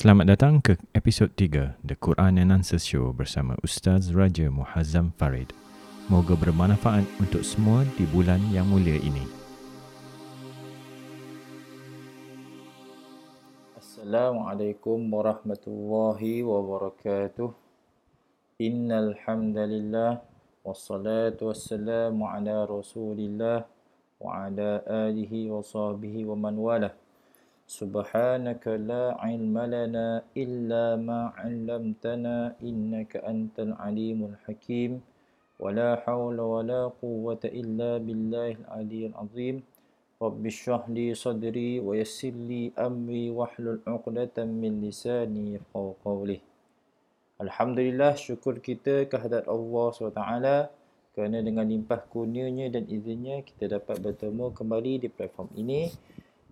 Selamat datang ke episod 3 The Quran and Answers Show bersama Ustaz Raja Muhazzam Farid. Moga bermanfaat untuk semua di bulan yang mulia ini. Assalamualaikum warahmatullahi wabarakatuh. Innal hamdalillah wassalatu wassalamu ala Rasulillah wa ala alihi wa sahbihi wa man walah. سبحانك لا علم لنا إلا ما علمتنا إنك أنت العليم الحكيم ولا حول ولا قوة إلا بالله العلي العظيم رب اشرح لي صدري ويسر لي أمري واحلل عقدة من لساني يفقهوا قولي Alhamdulillah syukur kita kehadrat Allah SWT kerana dengan limpah kurnianya dan izinnya kita dapat bertemu kembali di platform ini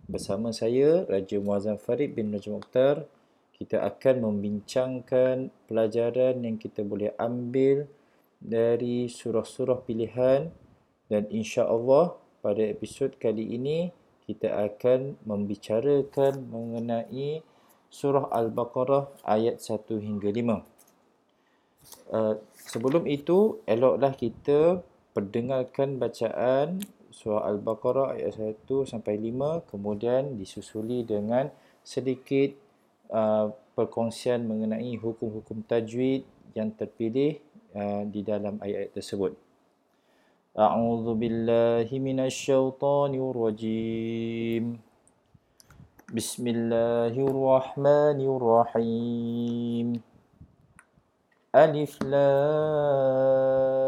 bersama saya Raja Muazzam Farid bin Raja Mukhtar kita akan membincangkan pelajaran yang kita boleh ambil dari surah-surah pilihan dan insya-Allah pada episod kali ini kita akan membicarakan mengenai surah Al-Baqarah ayat 1 hingga 5. Uh, sebelum itu eloklah kita perdengarkan bacaan surah Al-Baqarah ayat 1 sampai 5 kemudian disusuli dengan sedikit uh, perkongsian mengenai hukum-hukum tajwid yang terpilih uh, di dalam ayat-ayat tersebut. A'udzu billahi minasyaitonir rajim. Bismillahirrahmanirrahim. Alif lam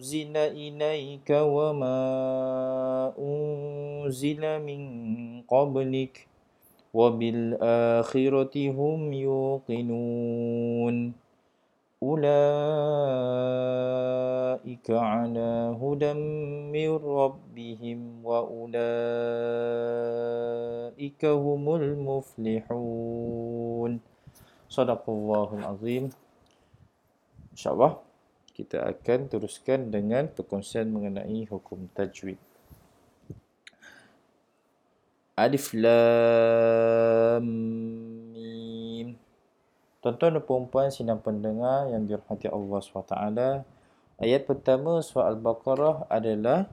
أنزل إليك وما أنزل من قبلك وبالآخرة هم يوقنون أولئك على هدى من ربهم وأولئك هم المفلحون صدق الله العظيم. إن شاء الله. Kita akan teruskan dengan perkongsian mengenai hukum tajwid. Alif Lam Mim. Tuan-tuan dan puan sidang pendengar yang dirahmati Allah SWT. Ayat pertama surah Al-Baqarah adalah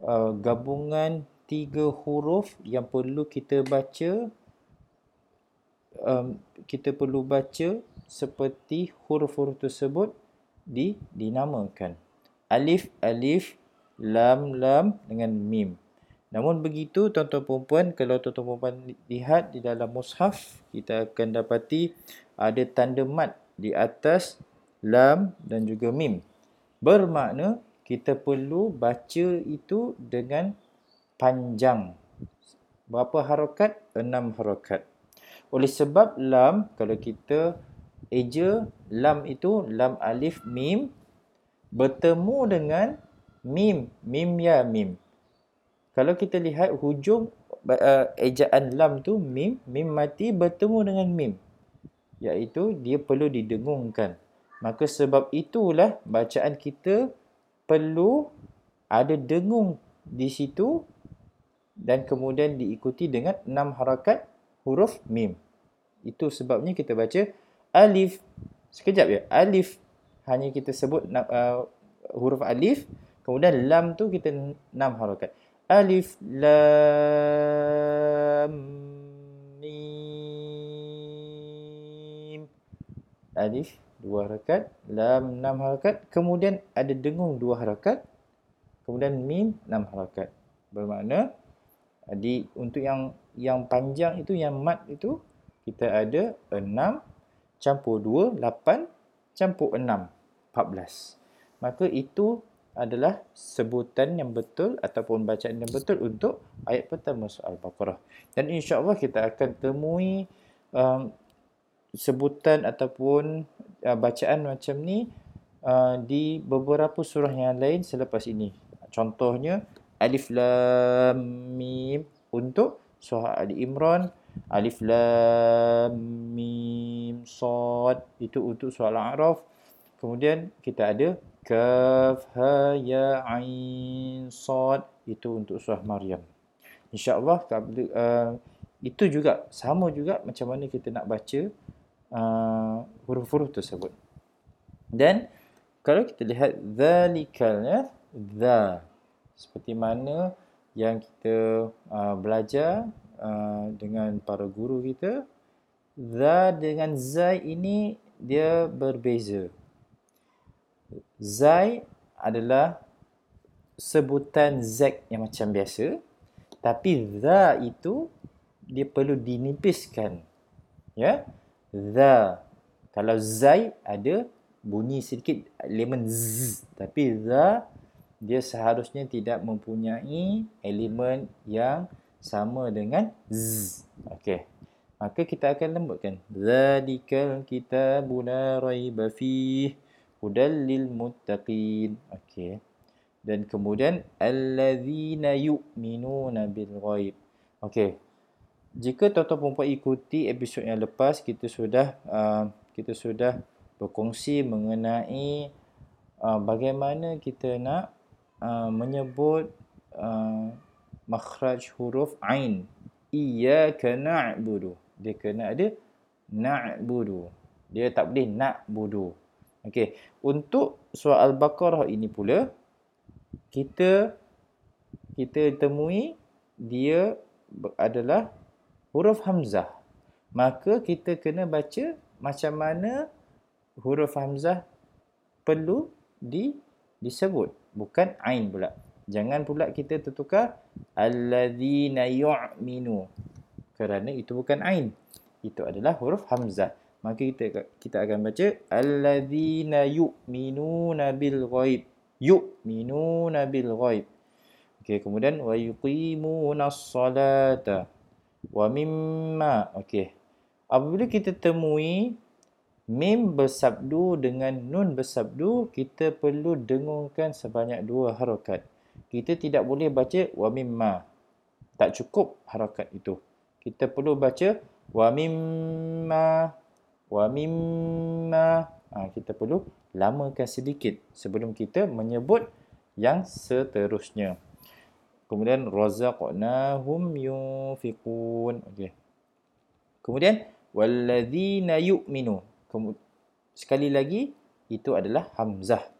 uh, gabungan tiga huruf yang perlu kita baca um, kita perlu baca seperti huruf-huruf tersebut di dinamakan. Alif alif lam lam dengan mim. Namun begitu tuan-tuan puan kalau tuan-tuan puan lihat di dalam mushaf kita akan dapati ada tanda mat di atas lam dan juga mim. Bermakna kita perlu baca itu dengan panjang. Berapa harakat? Enam harakat. Oleh sebab lam kalau kita eja lam itu lam alif mim bertemu dengan mim mim ya mim. Kalau kita lihat hujung uh, ejaan lam tu mim mim mati bertemu dengan mim. Iaitu dia perlu didengungkan. Maka sebab itulah bacaan kita perlu ada dengung di situ dan kemudian diikuti dengan enam harakat huruf mim. Itu sebabnya kita baca alif sekejap ya. Alif hanya kita sebut uh, huruf alif kemudian lam tu kita enam harakat alif lam mim. Alif dua harakat lam enam harakat kemudian ada dengung dua harakat kemudian mim enam harakat bermakna di untuk yang yang panjang itu yang mat itu kita ada enam campur 2, 8, campur 6, 14. Maka itu adalah sebutan yang betul ataupun bacaan yang betul untuk ayat pertama surah Al-Baqarah. Dan insya-Allah kita akan temui um, sebutan ataupun uh, bacaan macam ni uh, di beberapa surah yang lain selepas ini. Contohnya Alif Lam Mim untuk surah Ali Imran, Alif Lam Mim Sad itu untuk surah Al-A'raf. Kemudian kita ada Kaf Ha Ya Ain Sad itu untuk surah Maryam. Insya-Allah uh, itu juga sama juga macam mana kita nak baca uh, huruf-huruf tersebut. Dan kalau kita lihat zalikalnya za seperti mana yang kita uh, belajar uh, dengan para guru kita za dengan zai ini dia berbeza. Zai adalah sebutan Z yang macam biasa tapi za itu dia perlu dinipiskan ya. Za kalau zai ada bunyi sedikit elemen z tapi za dia seharusnya tidak mempunyai elemen yang sama dengan z. Okey. Maka kita akan lembutkan. Zalikal kitabuna raiba fihi hudal lil muttaqin. Okey. Dan kemudian allazina yu'minuna bil ghaib. Okey. Jika tuan-tuan puan ikuti episod yang lepas kita sudah uh, kita sudah berkongsi mengenai uh, bagaimana kita nak uh, menyebut uh, makhraj huruf ain. Iyyaka na'budu. Dia kena ada na'budu. Dia tak boleh na'budu. Okey, untuk surah Al-Baqarah ini pula kita kita temui dia adalah huruf hamzah. Maka kita kena baca macam mana huruf hamzah perlu di disebut, bukan ain pula. Jangan pula kita tertukar alladzina yu'minu. Kerana itu bukan ain. Itu adalah huruf hamzah. Maka kita kita akan baca alladzina yu'minuna bil ghaib. Yu'minuna bil ghaib. Okey kemudian wa yuqimuna salata wa mimma. Okey. Apabila kita temui mim bersabdu dengan nun bersabdu kita perlu dengungkan sebanyak dua harakat kita tidak boleh baca wa mimma. Tak cukup harakat itu. Kita perlu baca wa mimma wa mimma. Ha, kita perlu lamakan sedikit sebelum kita menyebut yang seterusnya. Kemudian razaqnahum yunfiqun. Okey. Kemudian walladzina yu'minu. Sekali lagi itu adalah hamzah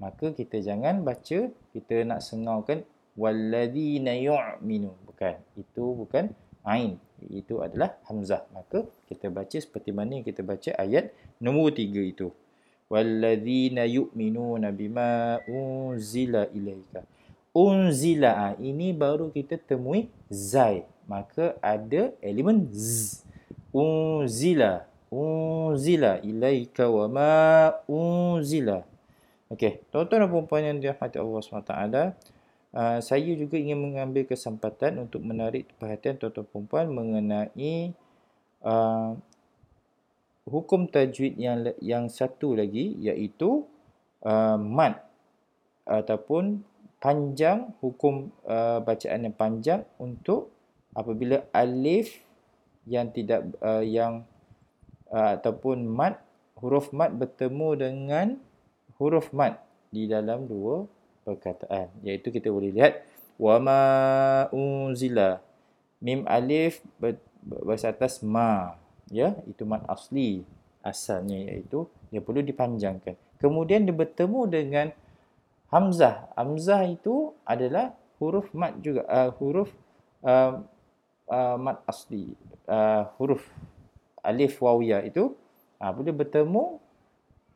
maka kita jangan baca kita nak sengaukan walladzina yu'minu. Bukan. Itu bukan ain itu adalah hamzah. Maka kita baca seperti mana yang kita baca ayat nombor tiga itu. Walladzina yu'minuna bima unzila ilaika. Unzila ah, ini baru kita temui zai. Maka ada elemen z. Unzila. Unzila ilaika wa ma unzila okey tuan-tuan dan puan yang dirahmati Allah SWT Uh, saya juga ingin mengambil kesempatan untuk menarik perhatian tuan-tuan perempuan mengenai uh, hukum tajwid yang yang satu lagi iaitu uh, mad ataupun panjang hukum uh, bacaan yang panjang untuk apabila alif yang tidak uh, yang uh, ataupun mad huruf mad bertemu dengan huruf mad di dalam dua perkataan. Iaitu kita boleh lihat wama unzila. Mim alif bahasa atas ma. Ya itu mad asli. Asalnya iaitu dia perlu dipanjangkan. Kemudian dia bertemu dengan hamzah. Hamzah itu adalah huruf mad juga uh, huruf uh, uh, mad asli. Uh, huruf alif waw ya itu uh, bila bertemu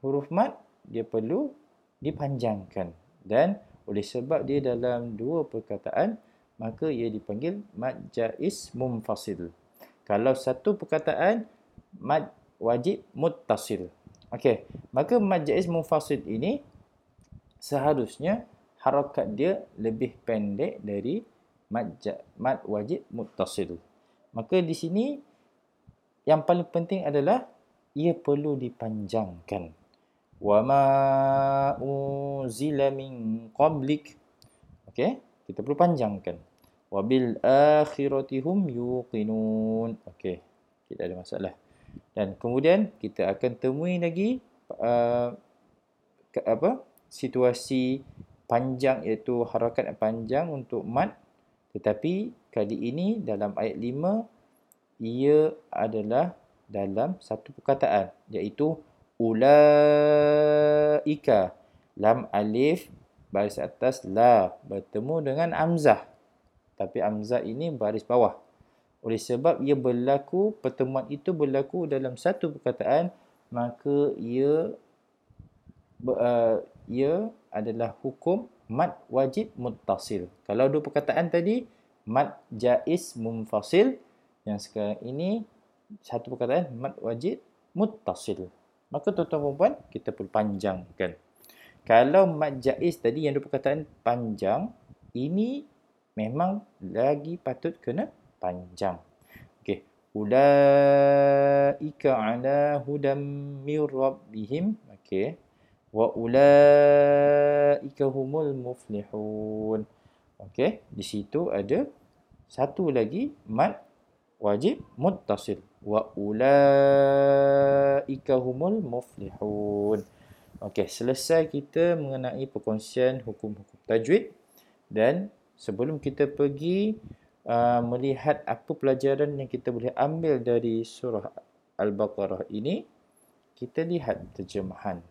huruf mad dia perlu dipanjangkan dan oleh sebab dia dalam dua perkataan maka ia dipanggil mad jaiz munfasil kalau satu perkataan mad wajib muttasil okey maka mad jaiz munfasil ini seharusnya harakat dia lebih pendek dari mad, mad wajib muttasil. Maka di sini yang paling penting adalah ia perlu dipanjangkan. Ma unzila min qablik. Okey, kita perlu panjangkan. Akhirati hum yuqinun. Okey, tidak ada masalah. Dan kemudian kita akan temui lagi uh, ke, apa? situasi panjang iaitu harakat panjang untuk mat tetapi kali ini dalam ayat 5 ia adalah dalam satu perkataan iaitu ulaika lam alif baris atas la bertemu dengan amzah tapi amzah ini baris bawah oleh sebab ia berlaku pertemuan itu berlaku dalam satu perkataan maka ia uh, ia adalah hukum mad wajib muttasil. Kalau dua perkataan tadi mad jaiz munfasil yang sekarang ini satu perkataan mad wajib muttasil. Maka tuan-tuan dan puan kita perlu panjangkan. Kalau mad jaiz tadi yang dua perkataan panjang ini memang lagi patut kena panjang. Okey. Ulaika ala hudam mir rabbihim. Okey wa ulaika humul muflihun. Okey, di situ ada satu lagi mad wajib muttasil. Wa ulaika humul muflihun. Okey, selesai kita mengenai perkongsian hukum-hukum tajwid dan sebelum kita pergi uh, melihat apa pelajaran yang kita boleh ambil dari surah Al-Baqarah ini, kita lihat terjemahan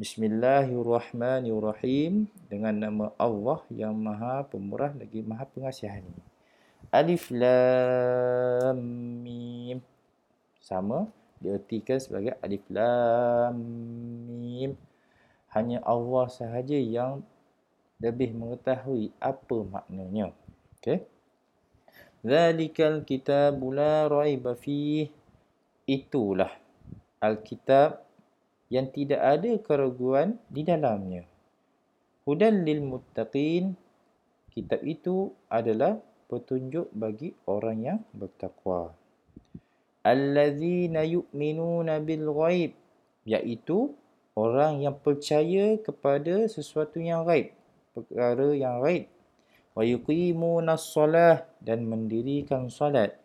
Bismillahirrahmanirrahim dengan nama Allah yang Maha Pemurah lagi Maha Pengasihan. Alif Lam Mim sama diartikan sebagai Alif Lam Mim. Hanya Allah sahaja yang lebih mengetahui apa maknanya. Okey. Zalikal kitabul la raiba fih. Itulah Alkitab yang tidak ada keraguan di dalamnya. Hudan lil muttaqin. Kitab itu adalah petunjuk bagi orang yang bertakwa. Allazina yu'minuna bil ghaib. Iaitu orang yang percaya kepada sesuatu yang ghaib. Perkara yang ghaib. Wa yuqimuna salah dan mendirikan salat.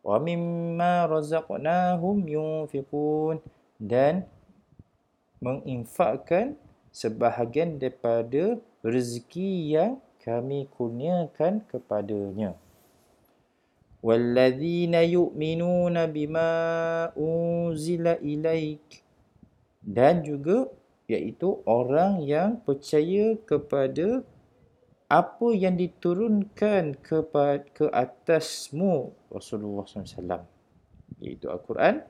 Wa mimma razaqnahum yunfiqun. Dan menginfakkan sebahagian daripada rezeki yang kami kurniakan kepadanya. Walladzina yu'minuna bima unzila ilaik. Dan juga iaitu orang yang percaya kepada apa yang diturunkan kepada ke atasmu Rasulullah SAW iaitu Al-Quran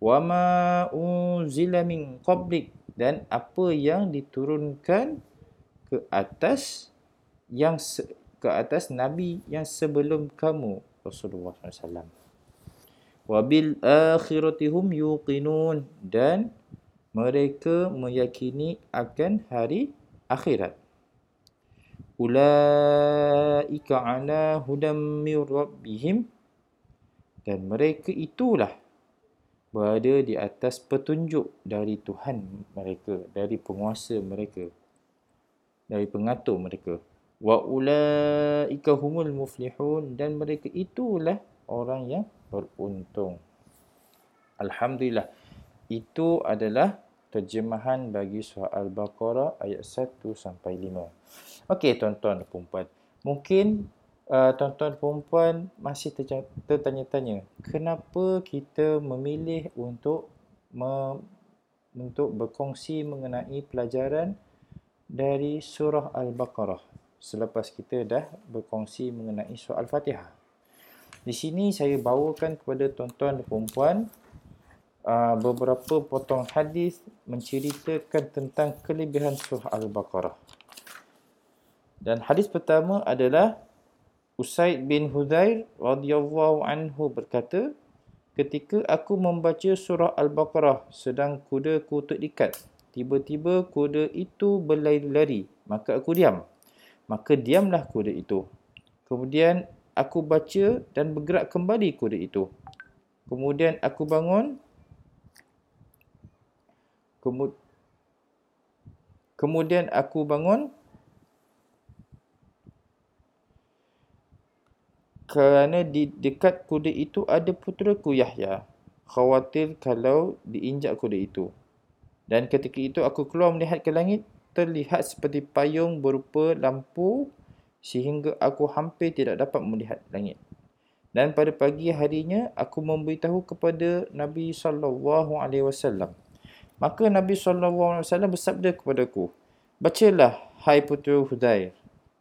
wama unzila min qablik. Dan apa yang diturunkan ke atas yang se, ke atas nabi yang sebelum kamu Rasulullah SAW. Wabil akhiratihum yuqinun dan mereka meyakini akan hari akhirat. Ulaika ala hudam mir rabbihim dan mereka itulah berada di atas petunjuk dari Tuhan mereka, dari penguasa mereka, dari pengatur mereka. Wa ulaika humul muflihun dan mereka itulah orang yang beruntung. Alhamdulillah. Itu adalah terjemahan bagi surah Al-Baqarah ayat 1 sampai 5. Okey tuan-tuan dan puan Mungkin uh, tuan-tuan perempuan masih tertanya-tanya kenapa kita memilih untuk me, untuk berkongsi mengenai pelajaran dari surah Al-Baqarah selepas kita dah berkongsi mengenai surah Al-Fatihah. Di sini saya bawakan kepada tuan-tuan dan perempuan uh, beberapa potong hadis menceritakan tentang kelebihan surah Al-Baqarah. Dan hadis pertama adalah Usaid bin Hudair radhiyallahu anhu berkata, ketika aku membaca surah Al-Baqarah sedang kuda ku terikat, tiba-tiba kuda itu berlari-lari. Maka aku diam. Maka diamlah kuda itu. Kemudian aku baca dan bergerak kembali kuda itu. Kemudian aku bangun. Kemudian aku bangun. Kerana di dekat kuda itu ada puteraku Yahya. Khawatir kalau diinjak kuda itu. Dan ketika itu aku keluar melihat ke langit, terlihat seperti payung berupa lampu sehingga aku hampir tidak dapat melihat langit. Dan pada pagi harinya aku memberitahu kepada Nabi sallallahu alaihi wasallam. Maka Nabi sallallahu alaihi wasallam bersabda kepadaku, "Bacalah hai putera Hudair."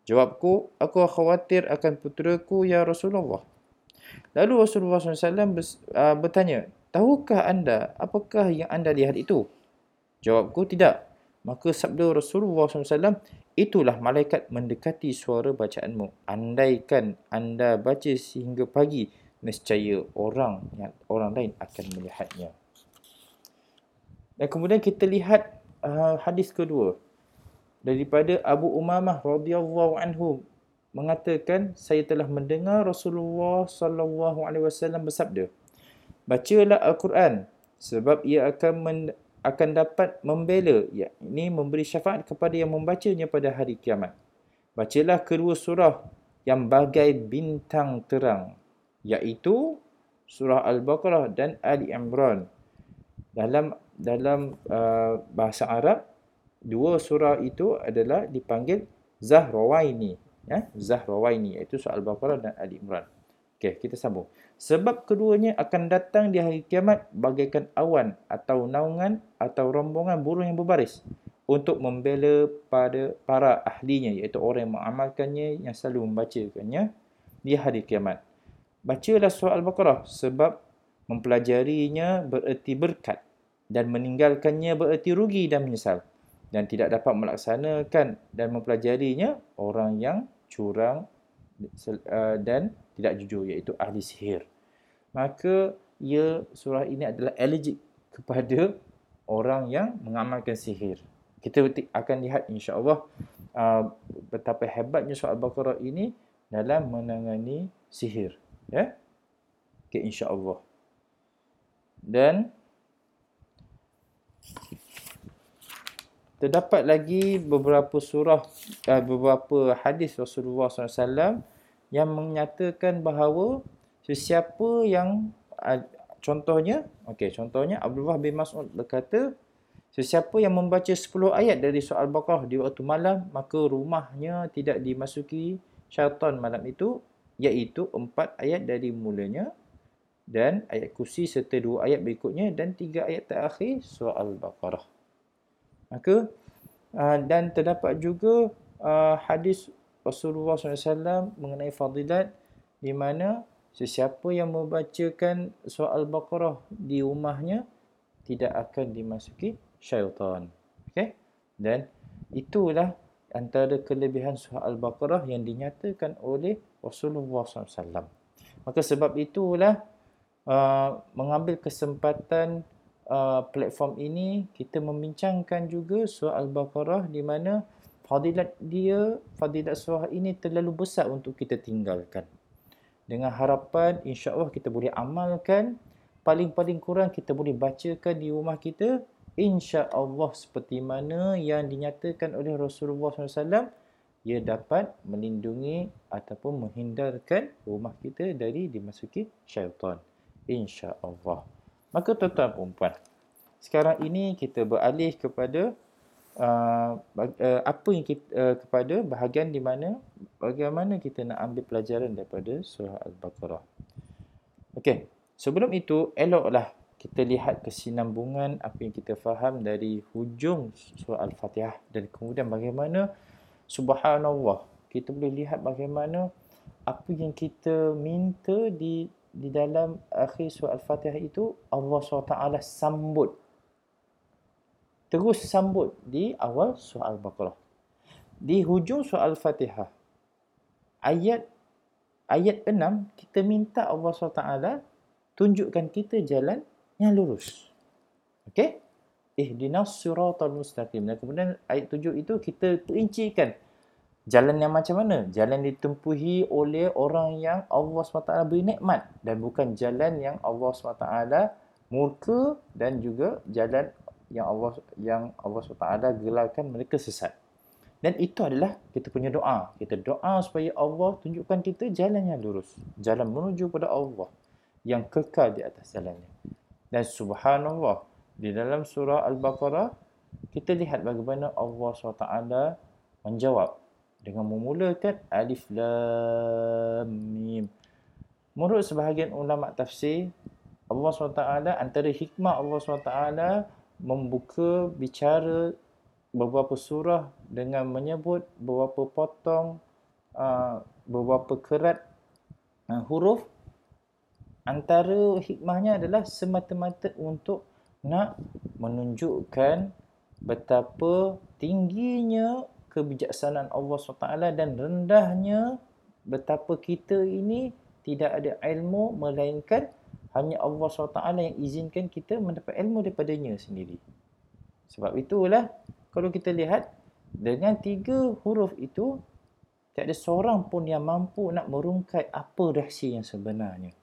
Jawabku, "Aku khawatir akan puteraku ya Rasulullah." Lalu Rasulullah SAW uh, bertanya, Tahukah anda apakah yang anda lihat itu? Jawabku tidak. Maka sabda Rasulullah SAW, itulah malaikat mendekati suara bacaanmu. Andaikan anda baca sehingga pagi, nescaya orang yang orang lain akan melihatnya. Dan kemudian kita lihat uh, hadis kedua daripada Abu Umamah radhiyallahu anhu mengatakan saya telah mendengar Rasulullah sallallahu alaihi wasallam bersabda bacalah al-Quran sebab ia akan men- akan dapat membela yakni memberi syafaat kepada yang membacanya pada hari kiamat. Bacalah kedua surah yang bagai bintang terang iaitu surah Al-Baqarah dan Ali Imran. Dalam dalam uh, bahasa Arab dua surah itu adalah dipanggil Zahrawaini ya Zahrawaini iaitu surah Al-Baqarah dan Ali Imran. Okey, kita sambung. Sebab keduanya akan datang di hari kiamat bagaikan awan atau naungan atau rombongan burung yang berbaris untuk membela pada para ahlinya iaitu orang yang mengamalkannya yang selalu membacakannya di hari kiamat. Bacalah surah Al-Baqarah sebab mempelajarinya bererti berkat dan meninggalkannya bererti rugi dan menyesal dan tidak dapat melaksanakan dan mempelajarinya orang yang curang uh, dan tidak jujur iaitu ahli sihir. Maka ia surah ini adalah allergic kepada orang yang mengamalkan sihir. Kita akan lihat insya-Allah uh, betapa hebatnya surah Al-Baqarah ini dalam menangani sihir, ya. Okay, insya-Allah. Dan terdapat lagi beberapa surah uh, beberapa hadis Rasulullah SAW yang menyatakan bahawa sesiapa yang contohnya okey contohnya Abdullah bin Mas'ud berkata sesiapa yang membaca 10 ayat dari surah al-baqarah di waktu malam maka rumahnya tidak dimasuki syaitan malam itu iaitu 4 ayat dari mulanya dan ayat kursi serta dua ayat berikutnya dan tiga ayat terakhir surah al-baqarah. Maka dan terdapat juga hadis Rasulullah SAW mengenai fadilat di mana sesiapa yang membacakan surah Al-Baqarah di rumahnya tidak akan dimasuki syaitan. Okay? Dan itulah antara kelebihan surah Al-Baqarah yang dinyatakan oleh Rasulullah SAW. Maka sebab itulah uh, mengambil kesempatan uh, platform ini kita membincangkan juga surah Al-Baqarah di mana fadilat dia, fadilat surah ini terlalu besar untuk kita tinggalkan. Dengan harapan insya-Allah kita boleh amalkan, paling-paling kurang kita boleh bacakan di rumah kita insya-Allah seperti mana yang dinyatakan oleh Rasulullah SAW ia dapat melindungi ataupun menghindarkan rumah kita dari dimasuki syaitan insya-Allah. Maka tuan-tuan puan sekarang ini kita beralih kepada uh, apa yang kita uh, kepada bahagian di mana bagaimana kita nak ambil pelajaran daripada surah al-baqarah. Okey, sebelum itu eloklah kita lihat kesinambungan apa yang kita faham dari hujung surah al-fatihah dan kemudian bagaimana subhanallah kita boleh lihat bagaimana apa yang kita minta di di dalam akhir surah al-fatihah itu Allah SWT sambut terus sambut di awal surah Al-Baqarah. Di hujung surah Al-Fatihah, ayat ayat 6, kita minta Allah SWT tunjukkan kita jalan yang lurus. Okey? ihdinas siratal mustaqim. Dan kemudian ayat tujuh itu kita perincikan jalan yang macam mana? Jalan ditempuhi oleh orang yang Allah SWT beri nikmat dan bukan jalan yang Allah SWT murka dan juga jalan yang Allah yang Allah SWT gelarkan mereka sesat. Dan itu adalah kita punya doa. Kita doa supaya Allah tunjukkan kita jalan yang lurus. Jalan menuju pada Allah yang kekal di atas jalannya. Dan subhanallah, di dalam surah Al-Baqarah, kita lihat bagaimana Allah SWT menjawab dengan memulakan Alif Lam Mim. Menurut sebahagian ulama tafsir, Allah SWT antara hikmah Allah SWT membuka bicara beberapa surah dengan menyebut beberapa potong uh, beberapa kerat uh, huruf. Antara hikmahnya adalah semata-mata untuk nak menunjukkan betapa tingginya kebijaksanaan Allah SWT dan rendahnya betapa kita ini tidak ada ilmu melainkan hanya Allah SWT yang izinkan kita mendapat ilmu daripadanya sendiri. Sebab itulah kalau kita lihat dengan tiga huruf itu tak ada seorang pun yang mampu nak merungkai apa rahsia yang sebenarnya.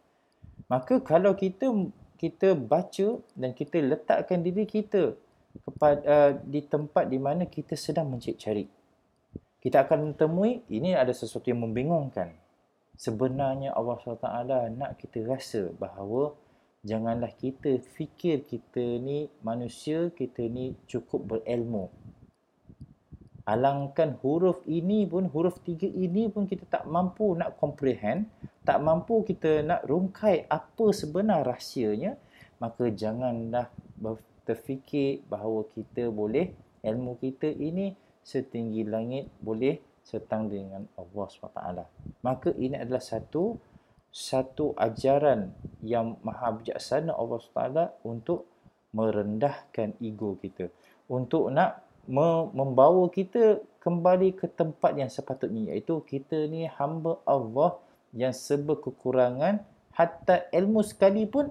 Maka kalau kita kita baca dan kita letakkan diri kita kepada uh, di tempat di mana kita sedang mencari kita akan temui ini ada sesuatu yang membingungkan. Sebenarnya Allah SWT nak kita rasa bahawa janganlah kita fikir kita ni manusia, kita ni cukup berilmu. Alangkan huruf ini pun, huruf tiga ini pun kita tak mampu nak comprehend, tak mampu kita nak rungkai apa sebenar rahsianya, maka janganlah terfikir bahawa kita boleh, ilmu kita ini setinggi langit boleh setang dengan Allah SWT. Maka ini adalah satu satu ajaran yang maha bijaksana Allah SWT untuk merendahkan ego kita. Untuk nak membawa kita kembali ke tempat yang sepatutnya iaitu kita ni hamba Allah yang serba kekurangan hatta ilmu sekalipun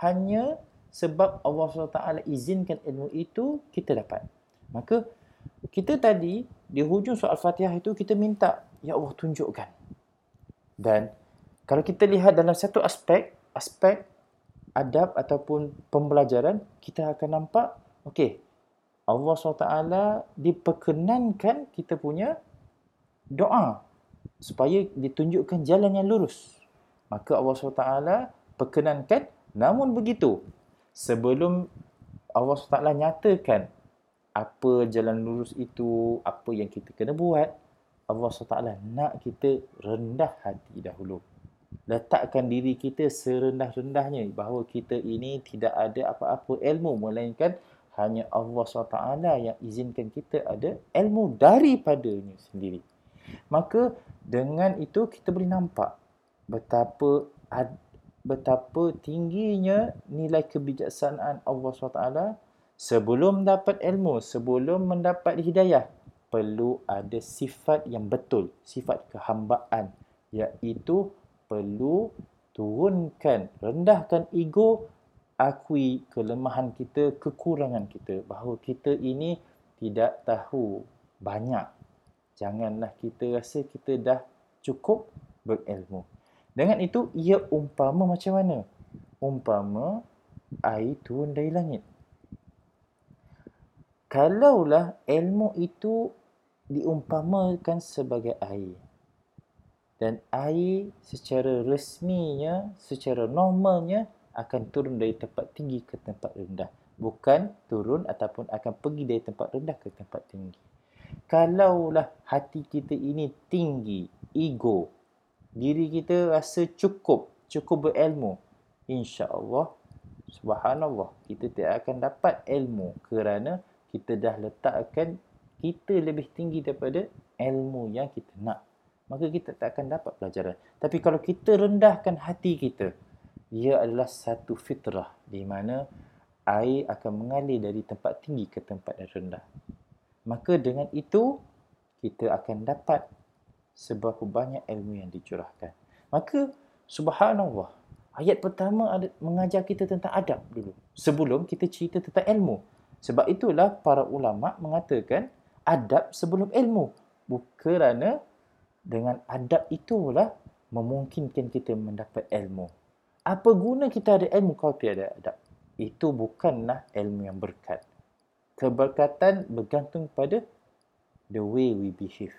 hanya sebab Allah SWT izinkan ilmu itu kita dapat maka kita tadi di hujung surah Al-Fatihah itu kita minta ya Allah tunjukkan dan kalau kita lihat dalam satu aspek aspek adab ataupun pembelajaran kita akan nampak okey Allah SWT diperkenankan kita punya doa supaya ditunjukkan jalan yang lurus. Maka Allah SWT perkenankan namun begitu sebelum Allah SWT nyatakan apa jalan lurus itu, apa yang kita kena buat, Allah SWT nak kita rendah hati dahulu. Letakkan diri kita serendah-rendahnya bahawa kita ini tidak ada apa-apa ilmu melainkan hanya Allah SWT yang izinkan kita ada ilmu daripadanya sendiri. Maka dengan itu kita boleh nampak betapa betapa tingginya nilai kebijaksanaan Allah SWT sebelum dapat ilmu, sebelum mendapat hidayah perlu ada sifat yang betul, sifat kehambaan iaitu perlu turunkan, rendahkan ego akui kelemahan kita, kekurangan kita bahawa kita ini tidak tahu banyak. Janganlah kita rasa kita dah cukup berilmu. Dengan itu, ia umpama macam mana? Umpama air turun dari langit. Kalaulah ilmu itu diumpamakan sebagai air. Dan air secara resminya, secara normalnya akan turun dari tempat tinggi ke tempat rendah. Bukan turun ataupun akan pergi dari tempat rendah ke tempat tinggi. Kalaulah hati kita ini tinggi, ego, diri kita rasa cukup, cukup berilmu, insya-Allah subhanallah kita tidak akan dapat ilmu kerana kita dah letakkan kita lebih tinggi daripada ilmu yang kita nak. Maka kita tak akan dapat pelajaran. Tapi kalau kita rendahkan hati kita, ia adalah satu fitrah di mana air akan mengalir dari tempat tinggi ke tempat yang rendah. Maka dengan itu, kita akan dapat seberapa banyak ilmu yang dicurahkan. Maka, subhanallah, ayat pertama ada mengajar kita tentang adab dulu. Sebelum kita cerita tentang ilmu. Sebab itulah para ulama mengatakan adab sebelum ilmu. Kerana dengan adab itulah memungkinkan kita mendapat ilmu. Apa guna kita ada ilmu kalau tiada adab? Itu bukanlah ilmu yang berkat. Keberkatan bergantung pada the way we behave.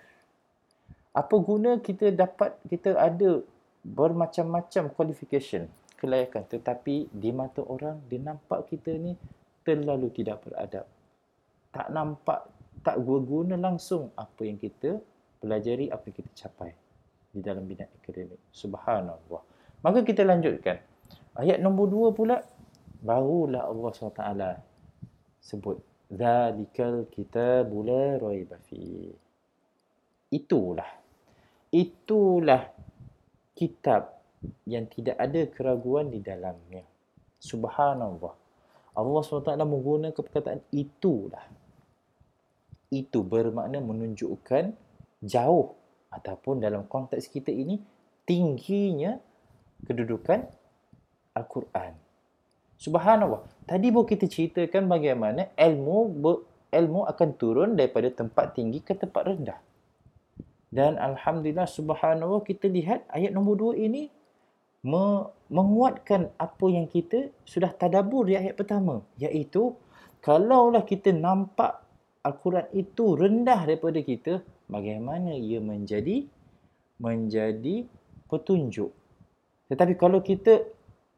Apa guna kita dapat, kita ada bermacam-macam qualification, kelayakan. Tetapi di mata orang, dia nampak kita ni terlalu tidak beradab. Tak nampak, tak berguna langsung apa yang kita pelajari, apa yang kita capai di dalam bidang akademik. Subhanallah. Maka kita lanjutkan. Ayat nombor dua pula, barulah Allah SWT sebut. Zalikal kitabu la raiba fi. Itulah. Itulah kitab yang tidak ada keraguan di dalamnya. Subhanallah. Allah SWT menggunakan perkataan itulah. Itu bermakna menunjukkan jauh ataupun dalam konteks kita ini tingginya kedudukan Al-Quran. Subhanallah. Tadi baru kita ceritakan bagaimana ilmu ilmu akan turun daripada tempat tinggi ke tempat rendah. Dan Alhamdulillah subhanallah kita lihat ayat nombor dua ini menguatkan apa yang kita sudah tadabur di ayat pertama. Iaitu kalaulah kita nampak Al-Quran itu rendah daripada kita, bagaimana ia menjadi menjadi petunjuk. Tetapi kalau kita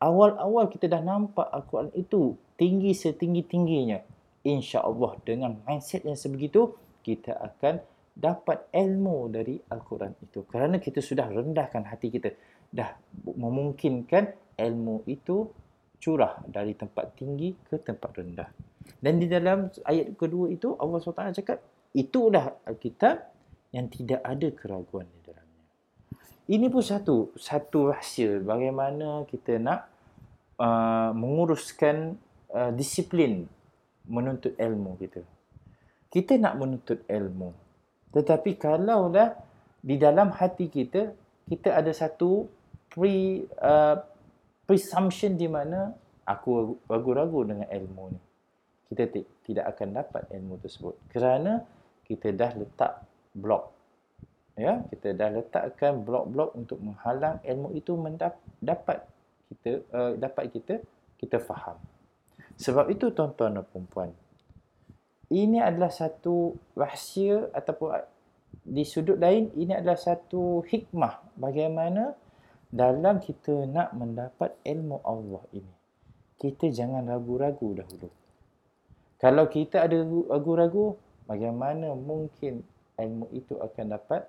awal-awal kita dah nampak Al-Quran itu tinggi setinggi-tingginya, insya-Allah dengan mindset yang sebegitu kita akan dapat ilmu dari Al-Quran itu. Kerana kita sudah rendahkan hati kita, dah memungkinkan ilmu itu curah dari tempat tinggi ke tempat rendah. Dan di dalam ayat kedua itu Allah SWT cakap, itulah Alkitab yang tidak ada keraguan di dalamnya. Ini pun satu satu rahsia bagaimana kita nak uh, menguruskan uh, disiplin menuntut ilmu kita. Kita nak menuntut ilmu. Tetapi kalaulah di dalam hati kita kita ada satu pre uh, presumption di mana aku ragu-ragu dengan ilmu ni. Kita tidak akan dapat ilmu tersebut kerana kita dah letak blok ya kita dah letakkan blok-blok untuk menghalang ilmu itu mendap- dapat kita uh, dapat kita kita faham sebab itu tuan-tuan dan puan ini adalah satu rahsia ataupun di sudut lain ini adalah satu hikmah bagaimana dalam kita nak mendapat ilmu Allah ini kita jangan ragu-ragu dahulu kalau kita ada ragu-ragu bagaimana mungkin ilmu itu akan dapat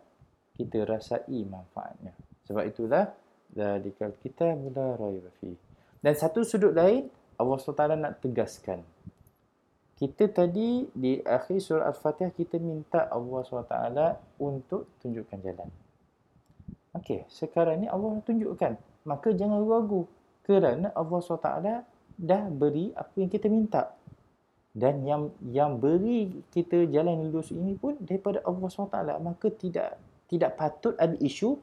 kita rasai manfaatnya. Sebab itulah zalikal kita mula fi. Dan satu sudut lain Allah SWT nak tegaskan. Kita tadi di akhir surah Al-Fatihah kita minta Allah SWT untuk tunjukkan jalan. Okey, sekarang ni Allah tunjukkan. Maka jangan ragu kerana Allah SWT dah beri apa yang kita minta. Dan yang yang beri kita jalan lurus ini pun daripada Allah SWT. Maka tidak tidak patut ada isu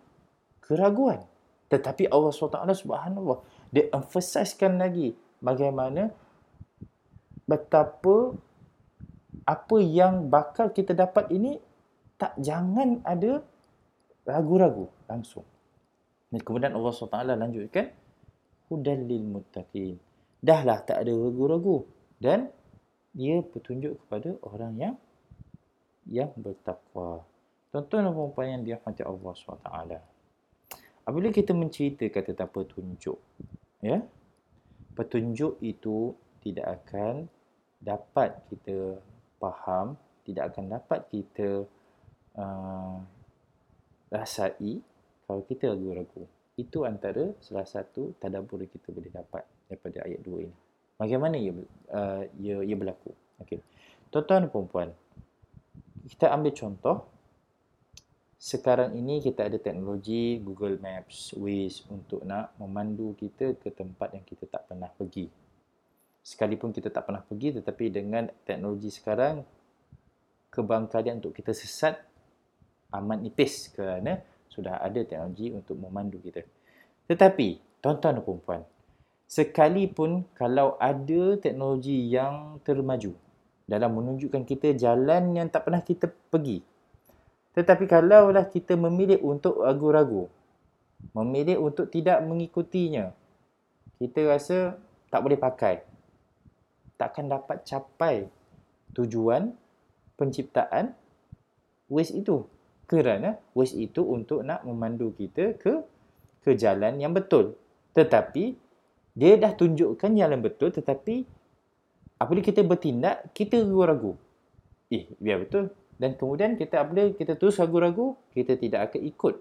keraguan. Tetapi Allah SWT subhanallah dia emphasizekan lagi bagaimana betapa apa yang bakal kita dapat ini tak jangan ada ragu-ragu langsung dan kemudian Allah SWT lanjutkan hudal lil muttaqin dahlah tak ada ragu-ragu dan dia petunjuk kepada orang yang yang bertakwa. Tuan-tuan dan puan yang dirahmati Allah SWT. Apabila kita menceritakan tentang petunjuk, ya, petunjuk itu tidak akan dapat kita faham, tidak akan dapat kita uh, rasai kalau kita ragu-ragu. Itu antara salah satu tadabur yang kita boleh dapat daripada ayat 2 ini. Bagaimana ia uh, ia, ia berlaku? Okey. Tuan-tuan dan puan kita ambil contoh sekarang ini kita ada teknologi Google Maps, Waze untuk nak memandu kita ke tempat yang kita tak pernah pergi. Sekalipun kita tak pernah pergi tetapi dengan teknologi sekarang kebangkalian untuk kita sesat amat nipis kerana sudah ada teknologi untuk memandu kita. Tetapi tuan-tuan dan puan sekalipun kalau ada teknologi yang termaju dalam menunjukkan kita jalan yang tak pernah kita pergi. Tetapi kalaulah kita memilih untuk ragu-ragu, memilih untuk tidak mengikutinya, kita rasa tak boleh pakai. Takkan dapat capai tujuan penciptaan waste itu. Kerana waste itu untuk nak memandu kita ke ke jalan yang betul. Tetapi dia dah tunjukkan jalan betul tetapi apabila kita bertindak kita ragu-ragu. Eh, biar betul. Dan kemudian kita apabila kita terus ragu-ragu, kita tidak akan ikut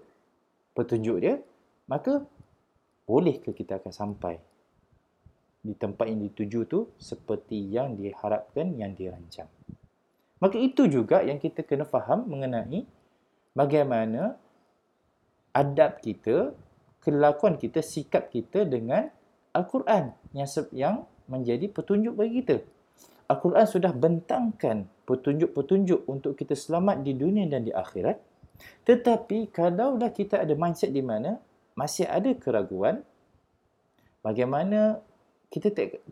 petunjuk dia, maka bolehkah kita akan sampai di tempat yang dituju tu seperti yang diharapkan, yang dirancang. Maka itu juga yang kita kena faham mengenai bagaimana adab kita, kelakuan kita, sikap kita dengan Al-Quran yang yang menjadi petunjuk bagi kita. Al-Quran sudah bentangkan petunjuk-petunjuk untuk kita selamat di dunia dan di akhirat. Tetapi kalaulah kita ada mindset di mana masih ada keraguan, bagaimana kita tak,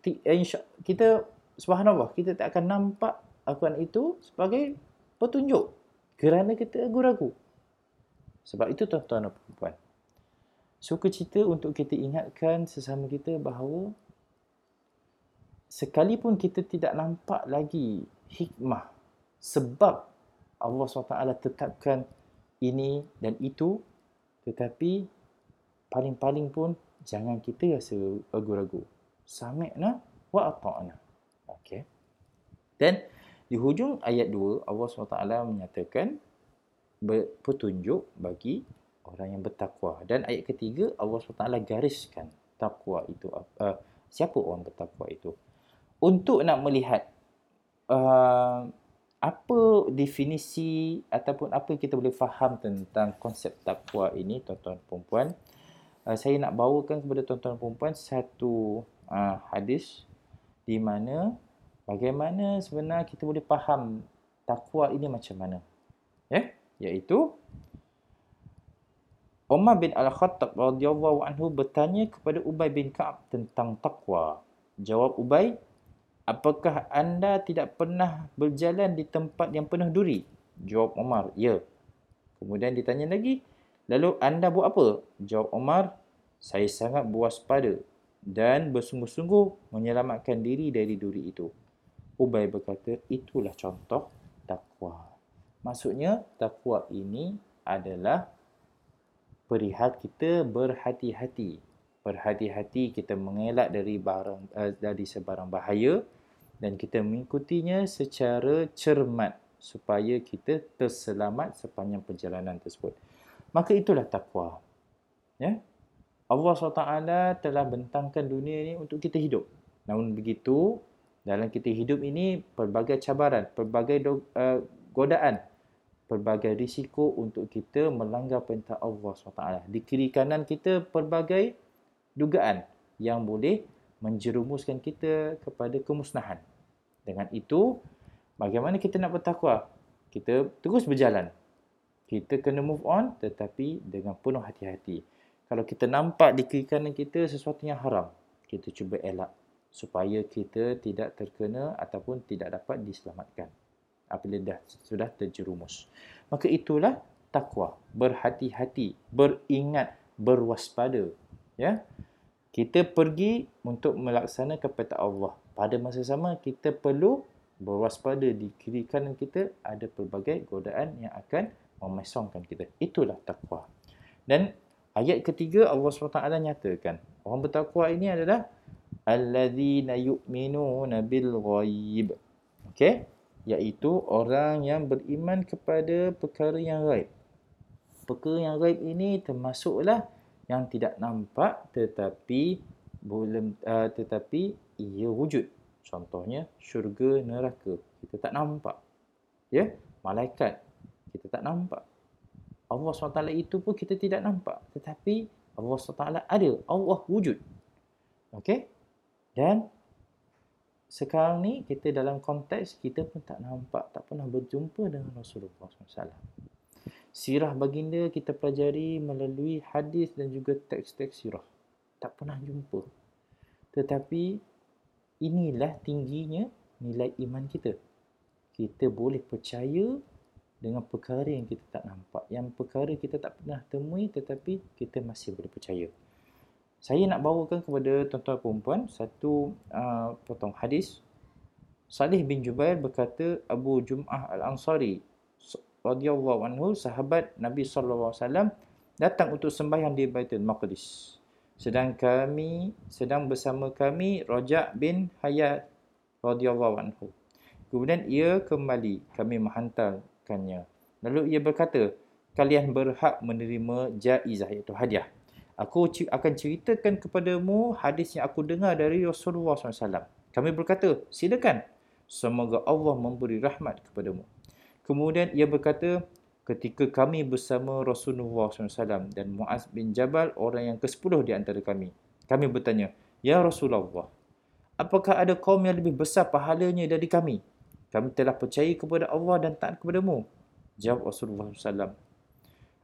kita subhanallah kita tak akan nampak Al-Quran itu sebagai petunjuk kerana kita ragu-ragu. Sebab itu tuan-tuan dan puan Suka cerita untuk kita ingatkan sesama kita bahawa sekalipun kita tidak nampak lagi hikmah sebab Allah SWT tetapkan ini dan itu tetapi paling-paling pun jangan kita rasa ragu-ragu. Sami'na wa ata'na. Okey. Dan di hujung ayat 2 Allah SWT menyatakan petunjuk bagi orang yang bertakwa. Dan ayat ketiga Allah SWT gariskan takwa itu uh, siapa orang bertakwa itu. Untuk nak melihat uh, apa definisi ataupun apa kita boleh faham tentang konsep takwa ini tuan-tuan dan puan uh, saya nak bawakan kepada tuan-tuan dan puan satu uh, hadis di mana bagaimana sebenarnya kita boleh faham takwa ini macam mana ya iaitu Umar bin Al-Khattab radhiyallahu anhu bertanya kepada Ubay bin Ka'ab tentang takwa. Jawab Ubay, apakah anda tidak pernah berjalan di tempat yang penuh duri? Jawab Omar, ya. Kemudian ditanya lagi, lalu anda buat apa? Jawab Omar, saya sangat pada dan bersungguh-sungguh menyelamatkan diri dari duri itu. Ubay berkata, itulah contoh takwa. Maksudnya, takwa ini adalah perihal kita berhati-hati berhati-hati kita mengelak dari barang uh, dari sebarang bahaya dan kita mengikutinya secara cermat supaya kita terselamat sepanjang perjalanan tersebut. Maka itulah takwa. Ya. Allah SWT telah bentangkan dunia ini untuk kita hidup. Namun begitu, dalam kita hidup ini pelbagai cabaran, pelbagai uh, godaan, pelbagai risiko untuk kita melanggar perintah Allah SWT. Di kiri kanan kita pelbagai dugaan yang boleh menjerumuskan kita kepada kemusnahan. Dengan itu, bagaimana kita nak bertakwa? Kita terus berjalan. Kita kena move on tetapi dengan penuh hati-hati. Kalau kita nampak di kiri kanan kita sesuatu yang haram, kita cuba elak supaya kita tidak terkena ataupun tidak dapat diselamatkan apabila dah sudah terjerumus. Maka itulah takwa, berhati-hati, beringat, berwaspada ya. Kita pergi untuk melaksanakan perintah Allah. Pada masa sama kita perlu berwaspada di kiri kanan kita ada pelbagai godaan yang akan memesongkan kita. Itulah takwa. Dan ayat ketiga Allah SWT nyatakan orang bertakwa ini adalah alladzina yu'minuna bil ghaib. Okey? Iaitu orang yang beriman kepada perkara yang gaib. Perkara yang gaib ini termasuklah yang tidak nampak tetapi belum uh, tetapi ia wujud. Contohnya syurga neraka. Kita tak nampak. Ya? Malaikat. Kita tak nampak. Allah SWT itu pun kita tidak nampak. Tetapi Allah SWT ada. Allah wujud. Okey dan sekarang ni kita dalam konteks kita pun tak nampak tak pernah berjumpa dengan Rasulullah SAW sirah baginda kita pelajari melalui hadis dan juga teks-teks sirah. Tak pernah jumpa. Tetapi inilah tingginya nilai iman kita. kita boleh percaya dengan perkara yang kita tak nampak. Yang perkara kita tak pernah temui tetapi kita masih boleh percaya. Saya nak bawakan kepada tuan-tuan perempuan satu uh, potong hadis. Salih bin Jubair berkata Abu Jum'ah Al-Ansari radhiyallahu anhu sahabat Nabi sallallahu alaihi wasallam datang untuk sembahyang di Baitul Maqdis. Sedang kami sedang bersama kami Rajak bin Hayat radhiyallahu anhu. Kemudian ia kembali kami menghantarkannya. Lalu ia berkata, kalian berhak menerima jaizah iaitu hadiah. Aku akan ceritakan kepadamu hadis yang aku dengar dari Rasulullah SAW. Kami berkata, silakan. Semoga Allah memberi rahmat kepadamu. Kemudian ia berkata, ketika kami bersama Rasulullah SAW dan Muaz bin Jabal, orang yang ke-10 di antara kami. Kami bertanya, Ya Rasulullah, apakah ada kaum yang lebih besar pahalanya dari kami? Kami telah percaya kepada Allah dan taat kepadamu. Jawab Rasulullah SAW.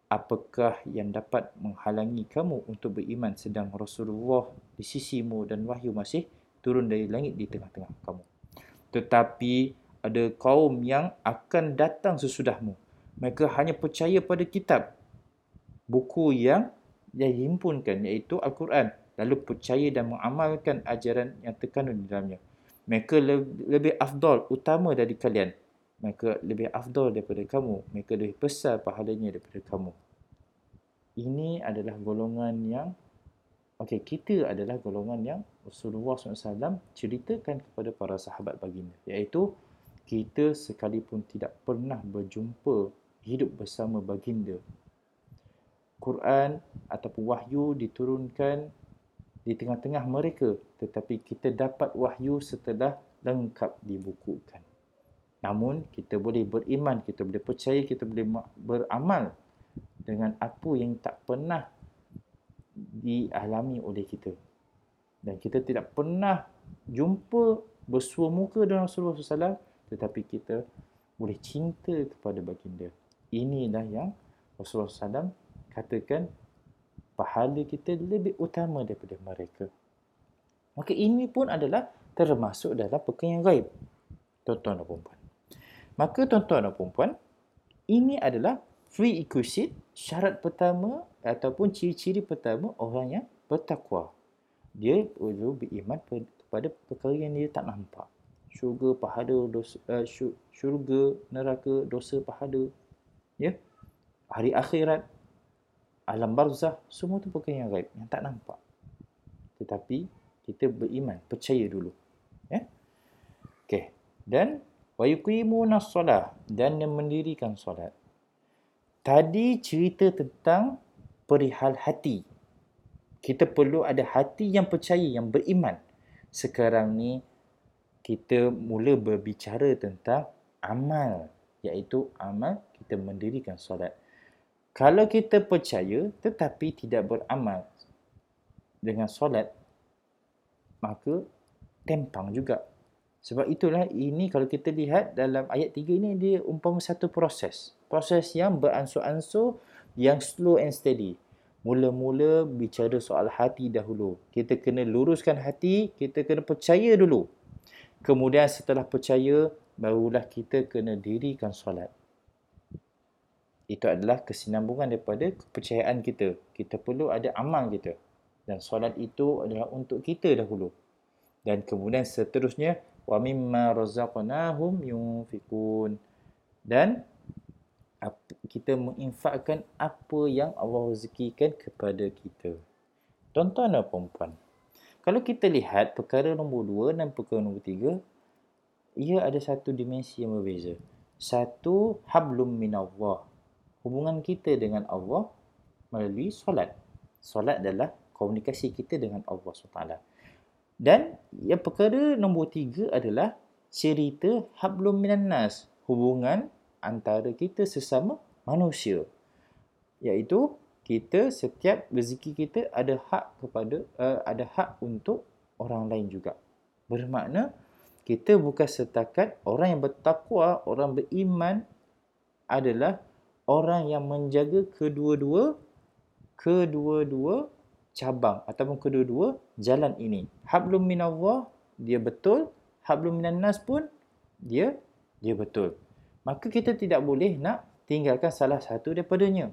Apakah yang dapat menghalangi kamu untuk beriman sedang Rasulullah di sisimu dan wahyu masih turun dari langit di tengah-tengah kamu. Tetapi ada kaum yang akan datang sesudahmu. Mereka hanya percaya pada kitab. Buku yang dia himpunkan iaitu Al-Quran. Lalu percaya dan mengamalkan ajaran yang terkandung di dalamnya. Mereka lebih afdol, utama dari kalian. Mereka lebih afdol daripada kamu. Mereka lebih besar pahalanya daripada kamu. Ini adalah golongan yang Okey, kita adalah golongan yang Rasulullah SAW ceritakan kepada para sahabat baginda. Iaitu, kita sekalipun tidak pernah berjumpa hidup bersama baginda. Quran ataupun wahyu diturunkan di tengah-tengah mereka. Tetapi kita dapat wahyu setelah lengkap dibukukan. Namun, kita boleh beriman, kita boleh percaya, kita boleh beramal dengan apa yang tak pernah dialami oleh kita. Dan kita tidak pernah jumpa bersua muka dengan Rasulullah SAW tetapi kita boleh cinta kepada baginda. Inilah yang Rasulullah SAW katakan pahala kita lebih utama daripada mereka. Maka ini pun adalah termasuk dalam perkara yang gaib. Tuan-tuan dan perempuan. Maka tuan-tuan dan perempuan, ini adalah free requisite syarat pertama ataupun ciri-ciri pertama orang yang bertakwa. Dia perlu beriman kepada perkara yang dia tak nampak. Syurga, pahala, dosa, uh, syurga, neraka, dosa, pahala. Ya? Hari akhirat, alam barzah, semua tu perkara yang gaib, yang tak nampak. Tetapi kita beriman, percaya dulu. Ya? Okey. Dan wa yuqimuna solah dan mendirikan solat. Tadi cerita tentang perihal hati. Kita perlu ada hati yang percaya, yang beriman. Sekarang ni kita mula berbicara tentang amal. Iaitu amal kita mendirikan solat. Kalau kita percaya tetapi tidak beramal dengan solat, maka tempang juga. Sebab itulah ini kalau kita lihat dalam ayat 3 ini dia umpama satu proses proses yang beransur-ansur yang slow and steady. Mula-mula bicara soal hati dahulu. Kita kena luruskan hati, kita kena percaya dulu. Kemudian setelah percaya, barulah kita kena dirikan solat. Itu adalah kesinambungan daripada kepercayaan kita. Kita perlu ada amal kita. Dan solat itu adalah untuk kita dahulu. Dan kemudian seterusnya, wa mimma razaqnahum yunfikun dan kita menginfakkan apa yang Allah rezekikan kepada kita. Tuan-tuan dan puan-puan, kalau kita lihat perkara nombor dua dan perkara nombor tiga, ia ada satu dimensi yang berbeza. Satu, hablum minallah. Hubungan kita dengan Allah melalui solat. Solat adalah komunikasi kita dengan Allah SWT. Dan yang perkara nombor tiga adalah cerita hablum minannas. Hubungan antara kita sesama manusia iaitu kita setiap rezeki kita ada hak kepada uh, ada hak untuk orang lain juga bermakna kita bukan setakat orang yang bertakwa orang beriman adalah orang yang menjaga kedua-dua kedua-dua cabang ataupun kedua-dua jalan ini hablum minallah dia betul hablum minannas pun dia dia betul. Maka kita tidak boleh nak tinggalkan salah satu daripadanya.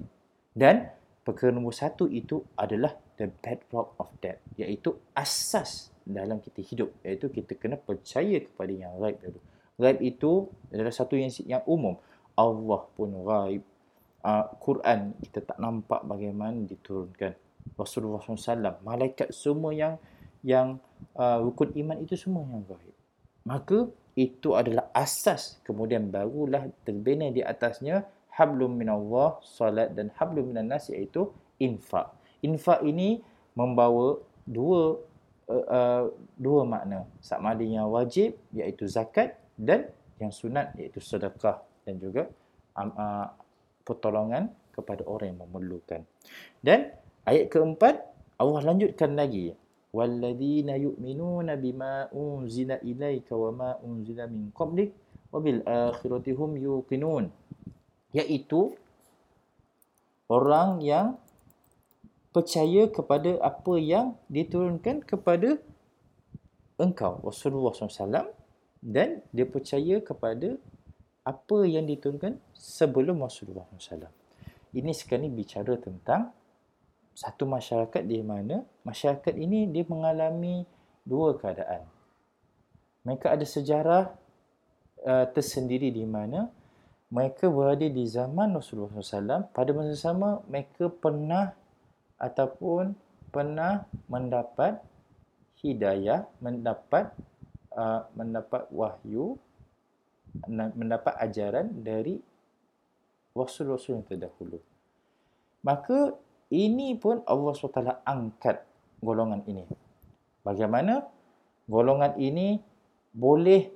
Dan perkara nombor satu itu adalah the bedrock of that. Iaitu asas dalam kita hidup. Iaitu kita kena percaya kepada yang gaib dulu. Gaib itu adalah satu yang yang umum. Allah pun gaib. Uh, Quran kita tak nampak bagaimana diturunkan. Rasulullah SAW, malaikat semua yang yang uh, rukun iman itu semua yang gaib. Maka itu adalah asas kemudian barulah terbina di atasnya hablum minallah salat dan hablum minan nas iaitu infak. Infak ini membawa dua uh, uh, dua makna. Sama ada yang wajib iaitu zakat dan yang sunat iaitu sedekah dan juga um, uh, pertolongan kepada orang yang memerlukan. Dan Ayat keempat, Allah lanjutkan lagi. وَالَّذِينَ يُؤْمِنُونَ بِمَا أُنزِلَ إِلَيْكَ وَمَا أُنزِلَ مِنْ قَبْلِكَ akhirati hum yuqinun. Iaitu, orang yang percaya kepada apa yang diturunkan kepada engkau, Rasulullah SAW dan dia percaya kepada apa yang diturunkan sebelum Rasulullah SAW. Ini sekarang ni bicara tentang satu masyarakat di mana masyarakat ini dia mengalami dua keadaan. Mereka ada sejarah uh, tersendiri di mana mereka berada di zaman Rasulullah SAW. Pada masa sama mereka pernah ataupun pernah mendapat hidayah, mendapat uh, mendapat wahyu, mendapat ajaran dari Rasul-Rasul yang terdahulu. Maka ini pun Allah SWT angkat golongan ini. Bagaimana golongan ini boleh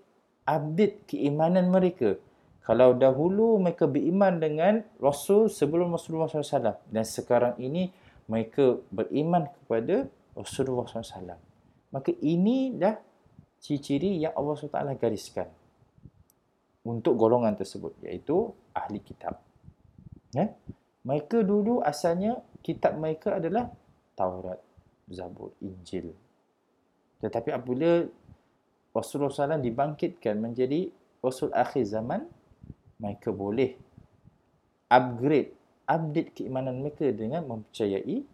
update keimanan mereka. Kalau dahulu mereka beriman dengan Rasul sebelum Rasulullah SAW. Dan sekarang ini mereka beriman kepada Rasulullah SAW. Maka ini dah ciri-ciri yang Allah SWT gariskan. Untuk golongan tersebut. Iaitu ahli kitab. Ya? Mereka dulu asalnya kitab mereka adalah Taurat, Zabur, Injil. Tetapi apabila Rasulullah SAW dibangkitkan menjadi Rasul akhir zaman, mereka boleh upgrade, update keimanan mereka dengan mempercayai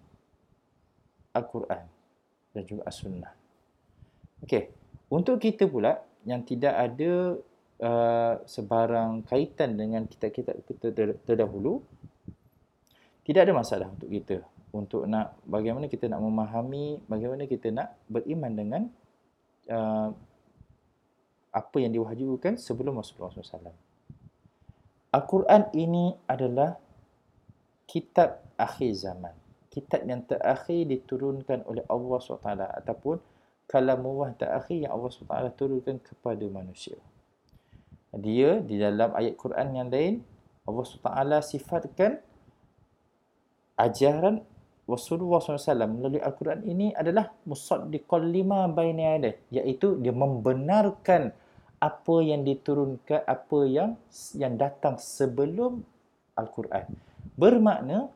Al-Quran dan juga As-Sunnah. Okey, untuk kita pula yang tidak ada uh, sebarang kaitan dengan kitab-kitab kita terdahulu, tidak ada masalah untuk kita untuk nak bagaimana kita nak memahami bagaimana kita nak beriman dengan uh, apa yang diwahyukan sebelum Rasulullah SAW. Al-Quran ini adalah kitab akhir zaman. Kitab yang terakhir diturunkan oleh Allah SWT ataupun kalamullah terakhir yang Allah SWT turunkan kepada manusia. Dia di dalam ayat Quran yang lain Allah SWT sifatkan ajaran Rasulullah SAW melalui Al-Quran ini adalah musaddiqal lima baina yadah iaitu dia membenarkan apa yang diturunkan apa yang yang datang sebelum Al-Quran. Bermakna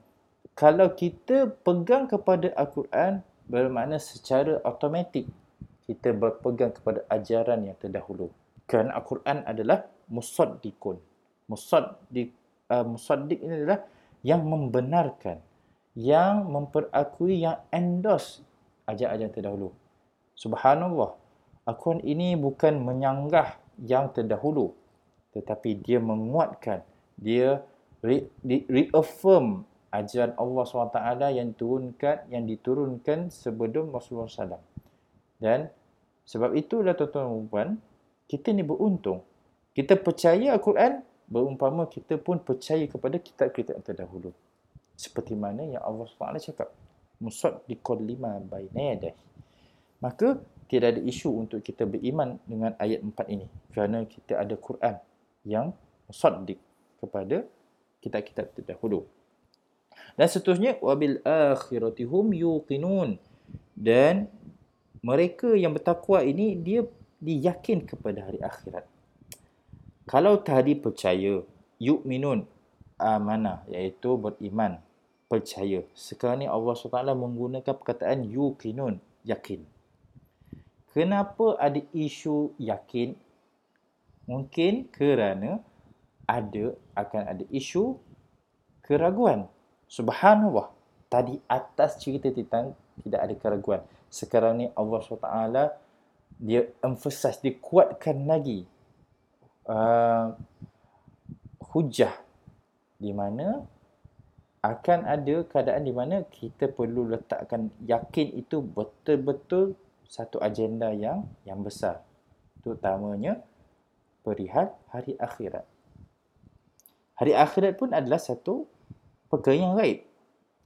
kalau kita pegang kepada Al-Quran bermakna secara automatik kita berpegang kepada ajaran yang terdahulu. Kerana Al-Quran adalah musaddiqun. Musaddiq uh, musaddiq ini adalah yang membenarkan yang memperakui yang endorse ajaran terdahulu. Subhanallah. Al-Quran ini bukan menyanggah yang terdahulu tetapi dia menguatkan dia re, re, reaffirm ajaran Allah SWT yang diturunkan yang diturunkan sebelum Rasulullah SAW. Dan sebab itulah tuan-tuan dan puan, kita ni beruntung. Kita percaya Al-Quran berumpama kita pun percaya kepada kitab-kitab yang terdahulu seperti mana yang Allah SWT cakap? Musad di lima yadah maka tidak ada isu untuk kita beriman dengan ayat 4 ini. Kerana kita ada Quran yang musaddiq kepada kitab-kitab terdahulu. Dan seterusnya wabil akhirati hum yuqinun. Dan mereka yang bertakwa ini dia diyakin kepada hari akhirat. Kalau tadi percaya yu'minun amanah iaitu beriman percaya. Sekarang ni Allah SWT menggunakan perkataan yuqinun, yakin. Kenapa ada isu yakin? Mungkin kerana ada akan ada isu keraguan. Subhanallah. Tadi atas cerita tentang tidak ada keraguan. Sekarang ni Allah SWT dia emphasize, dia kuatkan lagi uh, hujah di mana akan ada keadaan di mana kita perlu letakkan yakin itu betul-betul satu agenda yang yang besar. Terutamanya perihal hari akhirat. Hari akhirat pun adalah satu perkara yang gaib.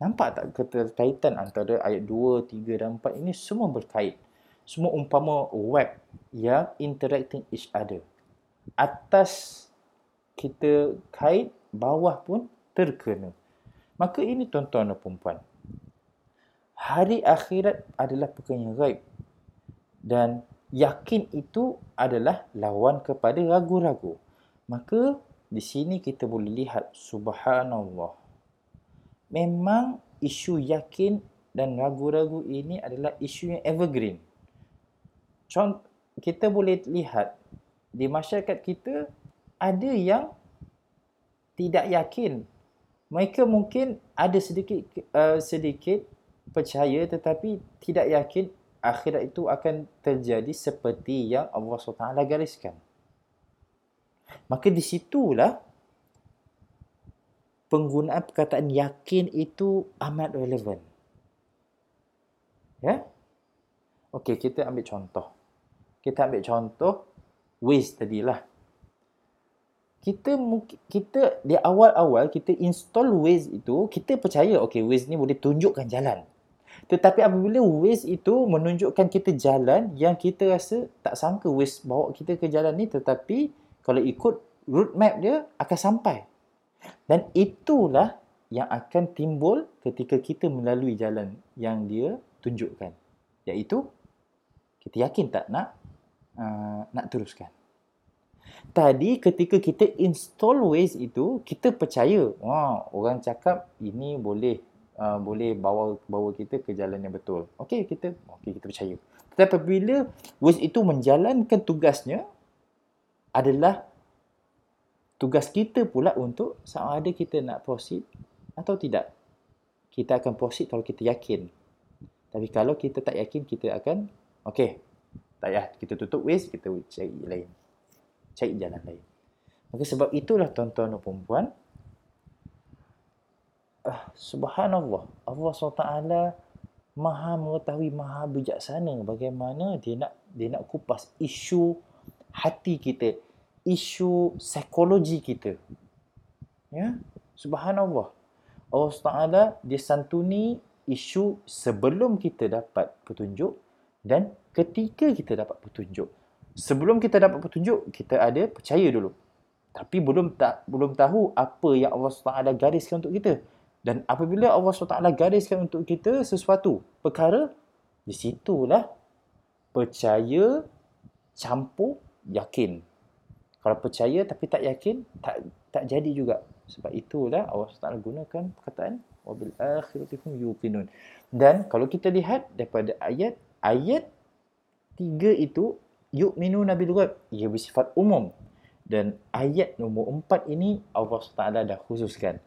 Nampak tak keterkaitan antara ayat 2, 3 dan 4 ini semua berkait. Semua umpama web yang interacting each other. Atas kita kait, bawah pun terkena. Maka ini tuan-tuan dan perempuan. Hari akhirat adalah perkara yang gaib. Dan yakin itu adalah lawan kepada ragu-ragu. Maka di sini kita boleh lihat subhanallah. Memang isu yakin dan ragu-ragu ini adalah isu yang evergreen. Contoh, kita boleh lihat di masyarakat kita ada yang tidak yakin mereka mungkin ada sedikit uh, sedikit percaya tetapi tidak yakin akhirat itu akan terjadi seperti yang Allah SWT gariskan. Maka di situlah penggunaan perkataan yakin itu amat relevan. Ya? Okey, kita ambil contoh. Kita ambil contoh Waze tadilah kita kita di awal-awal kita install Waze itu kita percaya okey Waze ni boleh tunjukkan jalan. Tetapi apabila Waze itu menunjukkan kita jalan yang kita rasa tak sangka Waze bawa kita ke jalan ni tetapi kalau ikut route map dia akan sampai. Dan itulah yang akan timbul ketika kita melalui jalan yang dia tunjukkan. Iaitu kita yakin tak nak uh, nak teruskan. Tadi ketika kita install Waze itu, kita percaya, wah, orang cakap ini boleh uh, boleh bawa bawa kita ke jalan yang betul. Okey, kita okey kita percaya. Tetapi apabila Waze itu menjalankan tugasnya adalah tugas kita pula untuk sama ada kita nak proceed atau tidak. Kita akan proceed kalau kita yakin. Tapi kalau kita tak yakin, kita akan okey. Tak payah kita tutup Waze, kita cari lain cari jalan lain. Maka sebab itulah tuan-tuan dan puan uh, subhanallah, Allah SWT maha mengetahui, maha bijaksana bagaimana dia nak dia nak kupas isu hati kita, isu psikologi kita. Ya, subhanallah. Allah SWT dia santuni isu sebelum kita dapat petunjuk dan ketika kita dapat petunjuk sebelum kita dapat petunjuk kita ada percaya dulu. Tapi belum tak belum tahu apa yang Allah SWT gariskan untuk kita. Dan apabila Allah SWT gariskan untuk kita sesuatu perkara di situlah percaya campur yakin. Kalau percaya tapi tak yakin tak tak jadi juga. Sebab itulah Allah SWT gunakan perkataan wabil akhirati hum yuqinun. Dan kalau kita lihat daripada ayat ayat tiga itu yu'minu nabil ghaib ia bersifat umum. Dan ayat nombor empat ini Allah SWT dah khususkan.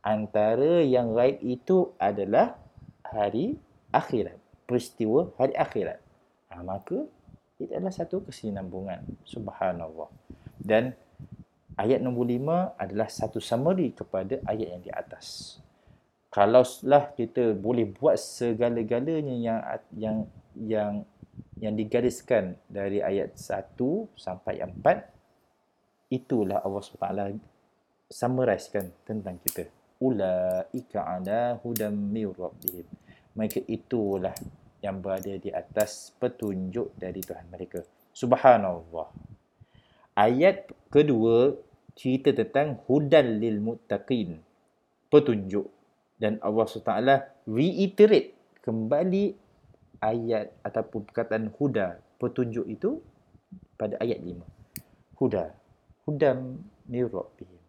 Antara yang gaib itu adalah hari akhirat peristiwa hari akhirat. Ha, maka itu adalah satu kesinambungan. Subhanallah. Dan ayat nombor lima adalah satu summary kepada ayat yang di atas. Kalaulah kita boleh buat segala-galanya yang yang yang yang digariskan dari ayat 1 sampai 4 itulah Allah SWT summarizekan tentang kita. Ulaika ala hudam mir rabbihim. Mereka itulah yang berada di atas petunjuk dari Tuhan mereka. Subhanallah. Ayat kedua cerita tentang hudan lil muttaqin. Petunjuk. Dan Allah SWT reiterate kembali ayat ataupun perkataan huda petunjuk itu pada ayat 5 huda. Hudam nirabbihim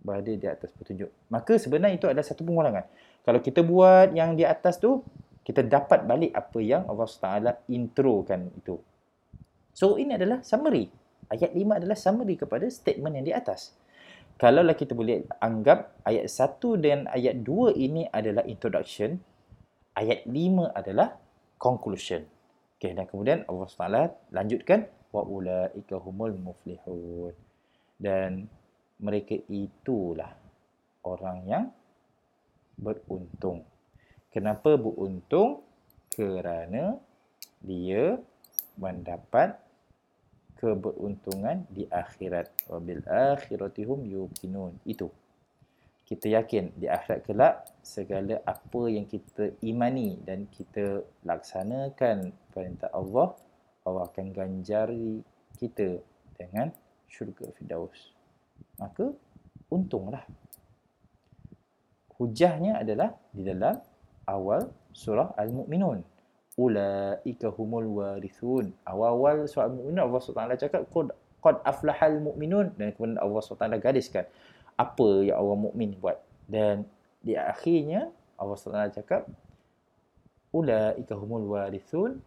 berada di atas petunjuk. Maka sebenarnya itu adalah satu pengulangan. Kalau kita buat yang di atas tu kita dapat balik apa yang Allah SWT introkan itu. So ini adalah summary. Ayat 5 adalah summary kepada statement yang di atas. Kalaulah kita boleh anggap ayat 1 dan ayat 2 ini adalah introduction, ayat 5 adalah conclusion. Okay, dan kemudian Allah SWT lanjutkan wa ulaika humul muflihun. Dan mereka itulah orang yang beruntung. Kenapa beruntung? Kerana dia mendapat keberuntungan di akhirat. Wabil akhiratihum yuqinun. Itu. Kita yakin di akhirat kelak segala apa yang kita imani dan kita laksanakan perintah Allah, Allah akan ganjari kita dengan syurga Firdaus. Maka untunglah. Hujahnya adalah di dalam awal surah Al-Mu'minun ulaika humul warithun. Awal-awal surah Al-Mu'minun Allah SWT cakap qad aflahal mu'minun dan kemudian Allah SWT gadiskan apa yang orang mukmin buat. Dan di akhirnya Allah SWT cakap ulaika humul warithun.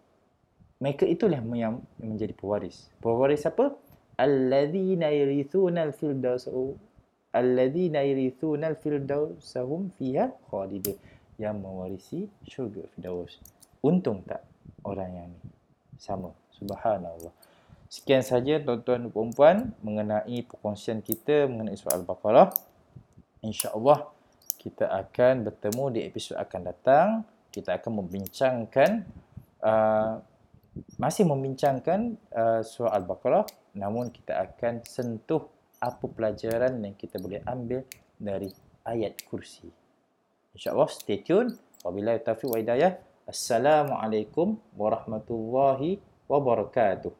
Mereka itulah yang menjadi pewaris. Pewaris apa? Alladzina yarithuna al-firdaus alladzina yarithuna al-firdaus hum fiha khalidun yang mewarisi syurga firdaus. Untung tak orang yang ni? Sama. Subhanallah. Sekian saja tuan-tuan dan puan mengenai perkongsian kita mengenai surah Al-Baqarah. InsyaAllah kita akan bertemu di episod akan datang. Kita akan membincangkan uh, masih membincangkan uh, surah Al-Baqarah namun kita akan sentuh apa pelajaran yang kita boleh ambil dari ayat kursi. InsyaAllah stay tune. Wabillahi taufiq wa hidayah. Assalamualaikum warahmatullahi wabarakatuh. wabarakatuh.